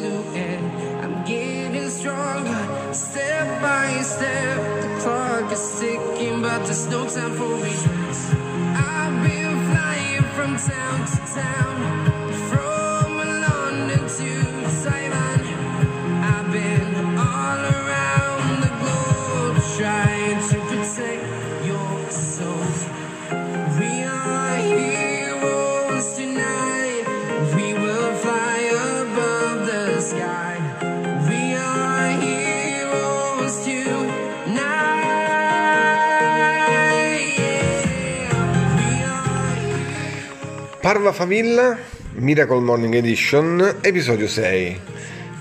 silhouette. I'm getting stronger, step by step. The clock is ticking, but there's no time for regrets. I've been flying from town to town, Parva Favilla, Miracle Morning Edition, episodio 6.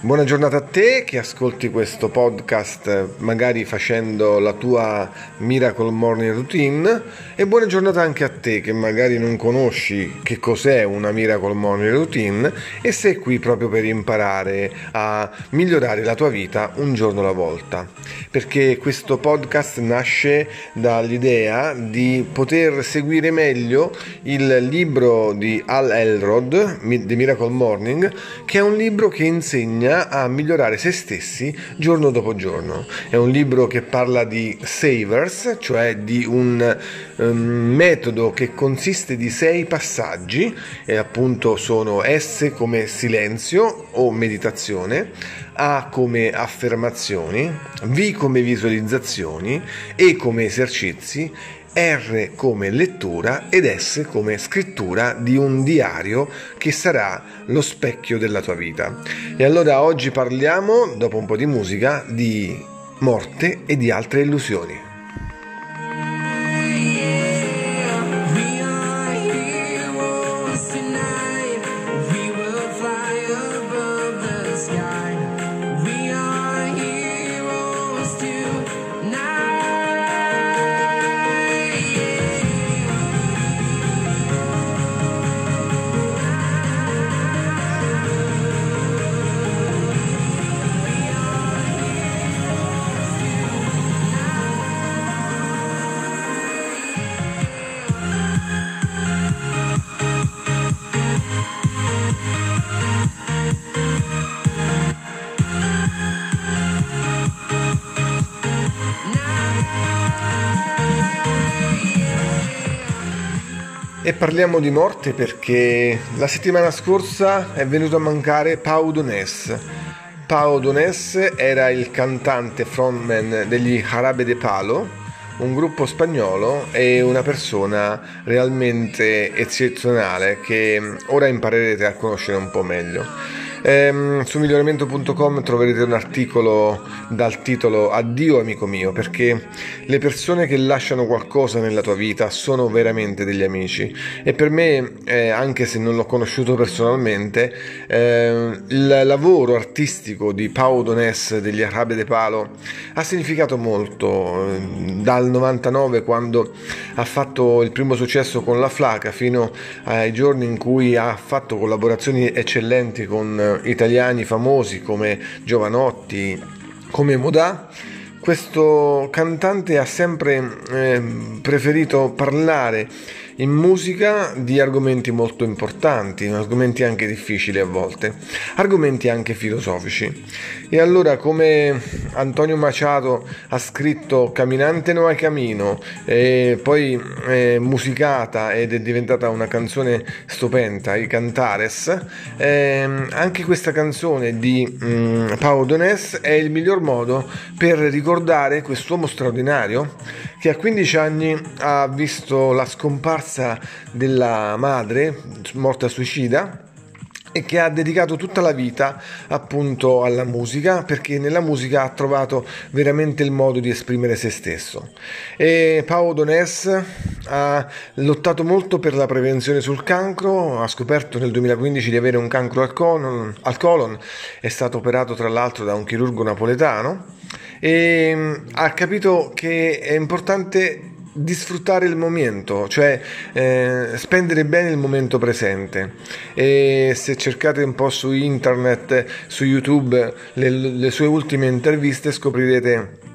Buona giornata a te che ascolti questo podcast magari facendo la tua Miracle Morning Routine e buona giornata anche a te che magari non conosci che cos'è una Miracle Morning Routine e sei qui proprio per imparare a migliorare la tua vita un giorno alla volta. Perché questo podcast nasce dall'idea di poter seguire meglio il libro di Al Elrod, The Miracle Morning, che è un libro che insegna a migliorare se stessi giorno dopo giorno. È un libro che parla di savers, cioè di un um, metodo che consiste di sei passaggi, e appunto sono S come silenzio o meditazione, A come affermazioni, V come visualizzazioni, E come esercizi R come lettura ed S come scrittura di un diario che sarà lo specchio della tua vita. E allora oggi parliamo, dopo un po' di musica, di morte e di altre illusioni. E parliamo di morte perché la settimana scorsa è venuto a mancare Pau Donés. Pau Donés era il cantante frontman degli Jarabe de Palo, un gruppo spagnolo e una persona realmente eccezionale che ora imparerete a conoscere un po' meglio. Ehm, su miglioramento.com troverete un articolo dal titolo Addio amico mio perché le persone che lasciano qualcosa nella tua vita sono veramente degli amici. E per me eh, anche se non l'ho conosciuto personalmente eh, il lavoro artistico di Pau Donés degli Arabe de Palo ha significato molto eh, dal 99 quando ha fatto il primo successo con la Flaca fino ai giorni in cui ha fatto collaborazioni eccellenti con italiani famosi come Giovanotti, come Modà. Questo cantante ha sempre eh, preferito parlare in musica di argomenti molto importanti, argomenti anche difficili a volte, argomenti anche filosofici. E allora come Antonio Machado ha scritto Caminante no hay camino, e poi eh, musicata ed è diventata una canzone stupenda, i Cantares, eh, anche questa canzone di mm, Pau Donés è il miglior modo per ricordare quest'uomo straordinario che a 15 anni ha visto la scomparsa della madre morta suicida e che ha dedicato tutta la vita appunto alla musica perché nella musica ha trovato veramente il modo di esprimere se stesso. E Paolo Donés ha lottato molto per la prevenzione sul cancro ha scoperto nel 2015 di avere un cancro al colon, al colon è stato operato tra l'altro da un chirurgo napoletano e mm, ha capito che è importante di sfruttare il momento, cioè eh, spendere bene il momento presente. E se cercate un po' su internet, su YouTube, le, le sue ultime interviste scoprirete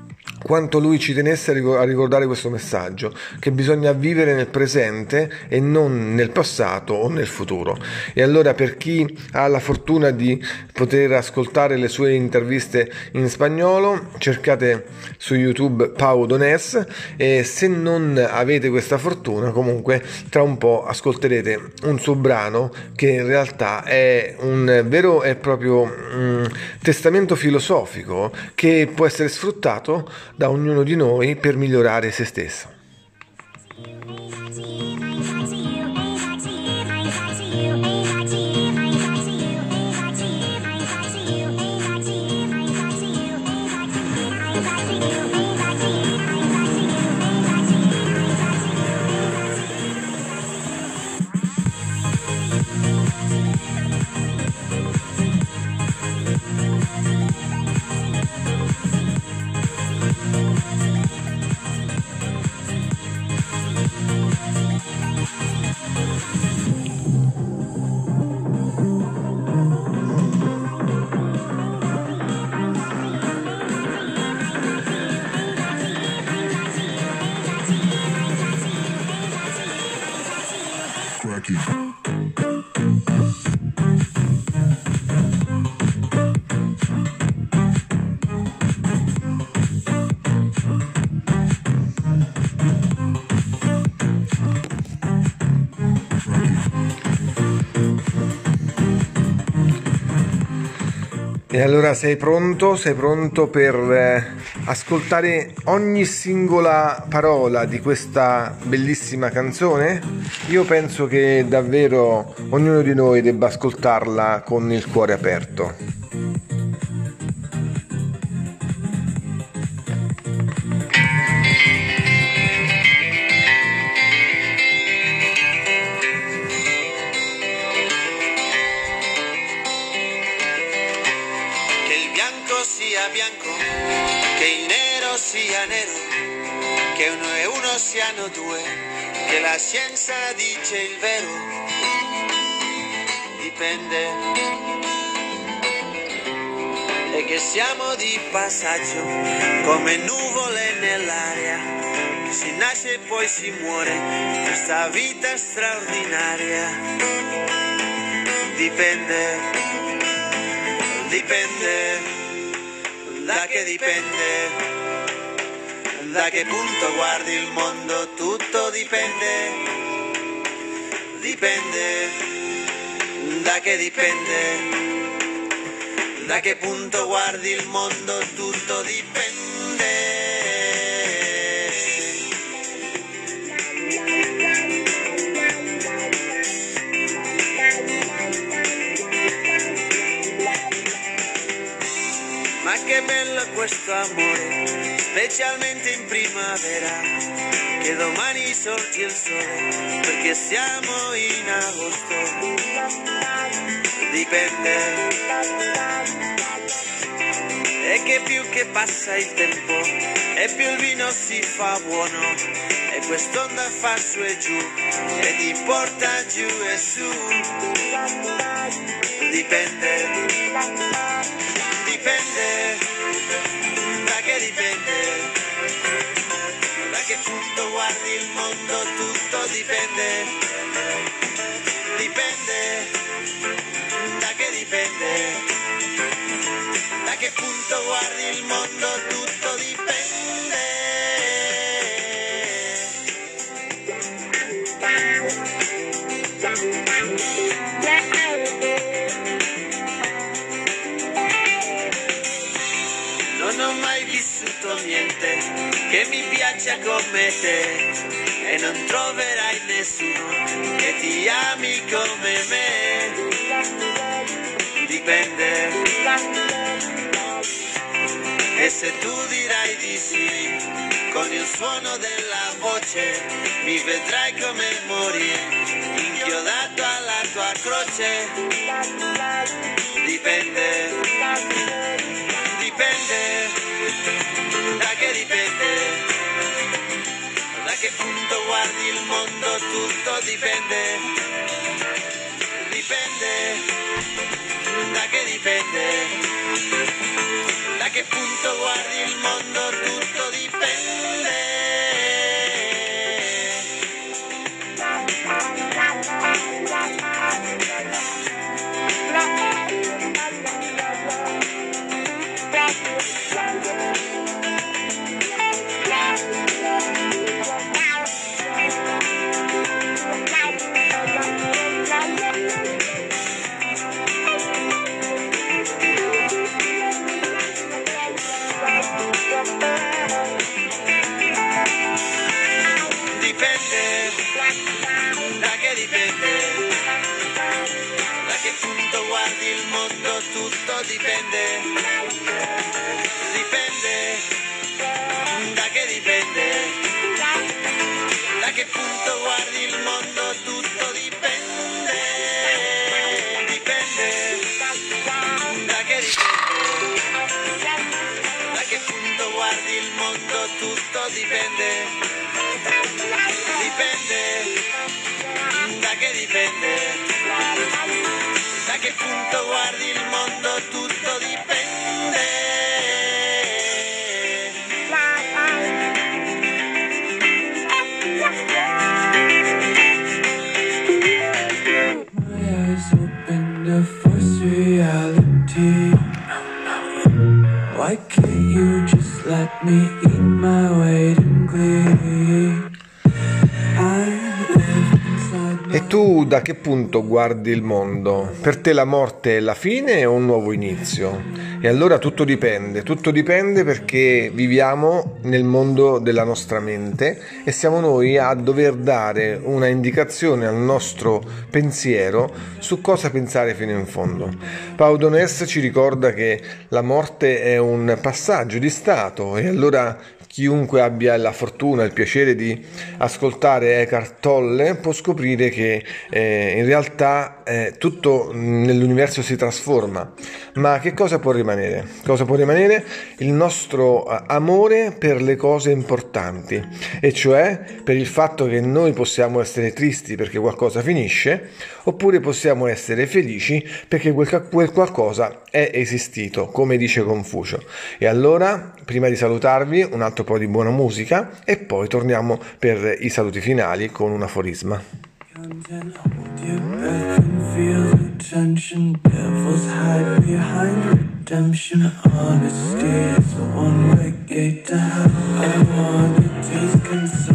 quanto lui ci tenesse a ricordare questo messaggio, che bisogna vivere nel presente e non nel passato o nel futuro. E allora per chi ha la fortuna di poter ascoltare le sue interviste in spagnolo, cercate su YouTube Pau Donés e se non avete questa fortuna comunque tra un po' ascolterete un suo brano che in realtà è un vero e proprio um, testamento filosofico che può essere sfruttato da ognuno di noi per migliorare se stesso. E allora sei pronto? Sei pronto per eh, ascoltare ogni singola parola di questa bellissima canzone? Io penso che davvero ognuno di noi debba ascoltarla con il cuore aperto. La scienza dice il vero, dipende. E che siamo di passaggio, come nuvole nell'aria, che si nasce e poi si muore, questa vita straordinaria. Dipende, dipende, da che dipende da che punto guardi il mondo tutto dipende, dipende, da che dipende, da che punto guardi il mondo tutto dipende. Ma che bello questo amore specialmente in primavera, che domani sorti il sole, perché siamo in agosto. Dipende. E che più che passa il tempo, e più il vino si fa buono, e quest'onda fa su e giù, e ti porta giù e su. Dipende. Dipende dipende, da che punto guardi il mondo tutto dipende, dipende, da che dipende, da che punto guardi il mondo tutto dipende. Mi piaccia come te e non troverai nessuno che ti ami come me. Dipende. E se tu dirai di sì, con il suono della voce mi vedrai come morire, inchiodato alla tua croce. Dipende. Dipende da che dipende, guardi il mondo tutto dipende, dipende, da che dipende. Da che punto guardi il mondo tutto dipende. Che punto guardi il mondo tutto dipende, dipende, da che dipende, da che punto guardi il mondo tutto dipende. Dipende, da che dipende, da che punto guardi il mondo tutto da che punto guardi il mondo? Per te la morte è la fine o un nuovo inizio? E allora tutto dipende, tutto dipende perché viviamo nel mondo della nostra mente e siamo noi a dover dare una indicazione al nostro pensiero su cosa pensare fino in fondo. Paudones ci ricorda che la morte è un passaggio di stato e allora Chiunque abbia la fortuna il piacere di ascoltare Eckhart Tolle può scoprire che eh, in realtà eh, tutto nell'universo si trasforma. Ma che cosa può rimanere? Cosa può rimanere? Il nostro eh, amore per le cose importanti, e cioè per il fatto che noi possiamo essere tristi perché qualcosa finisce, oppure possiamo essere felici perché quel, quel qualcosa è esistito, come dice Confucio. E allora, prima di salutarvi, un altro po' di buona musica e poi torniamo per i saluti finali con un aforisma. Content. Hold your breath and feel the tension. Devils hide behind redemption. Honesty is a one-way gate to hell. I wanna taste consumption.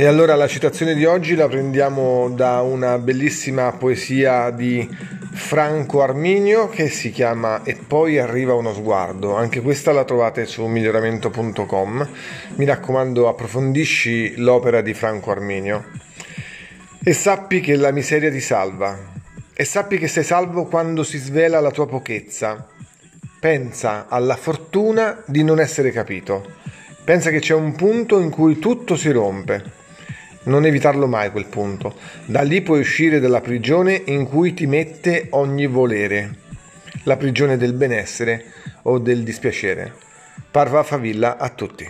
E allora la citazione di oggi la prendiamo da una bellissima poesia di Franco Arminio che si chiama E poi arriva uno sguardo. Anche questa la trovate su miglioramento.com. Mi raccomando, approfondisci l'opera di Franco Arminio. E sappi che la miseria ti salva. E sappi che sei salvo quando si svela la tua pochezza. Pensa alla fortuna di non essere capito. Pensa che c'è un punto in cui tutto si rompe. Non evitarlo mai quel punto. Da lì puoi uscire dalla prigione in cui ti mette ogni volere. La prigione del benessere o del dispiacere. Parva favilla a tutti.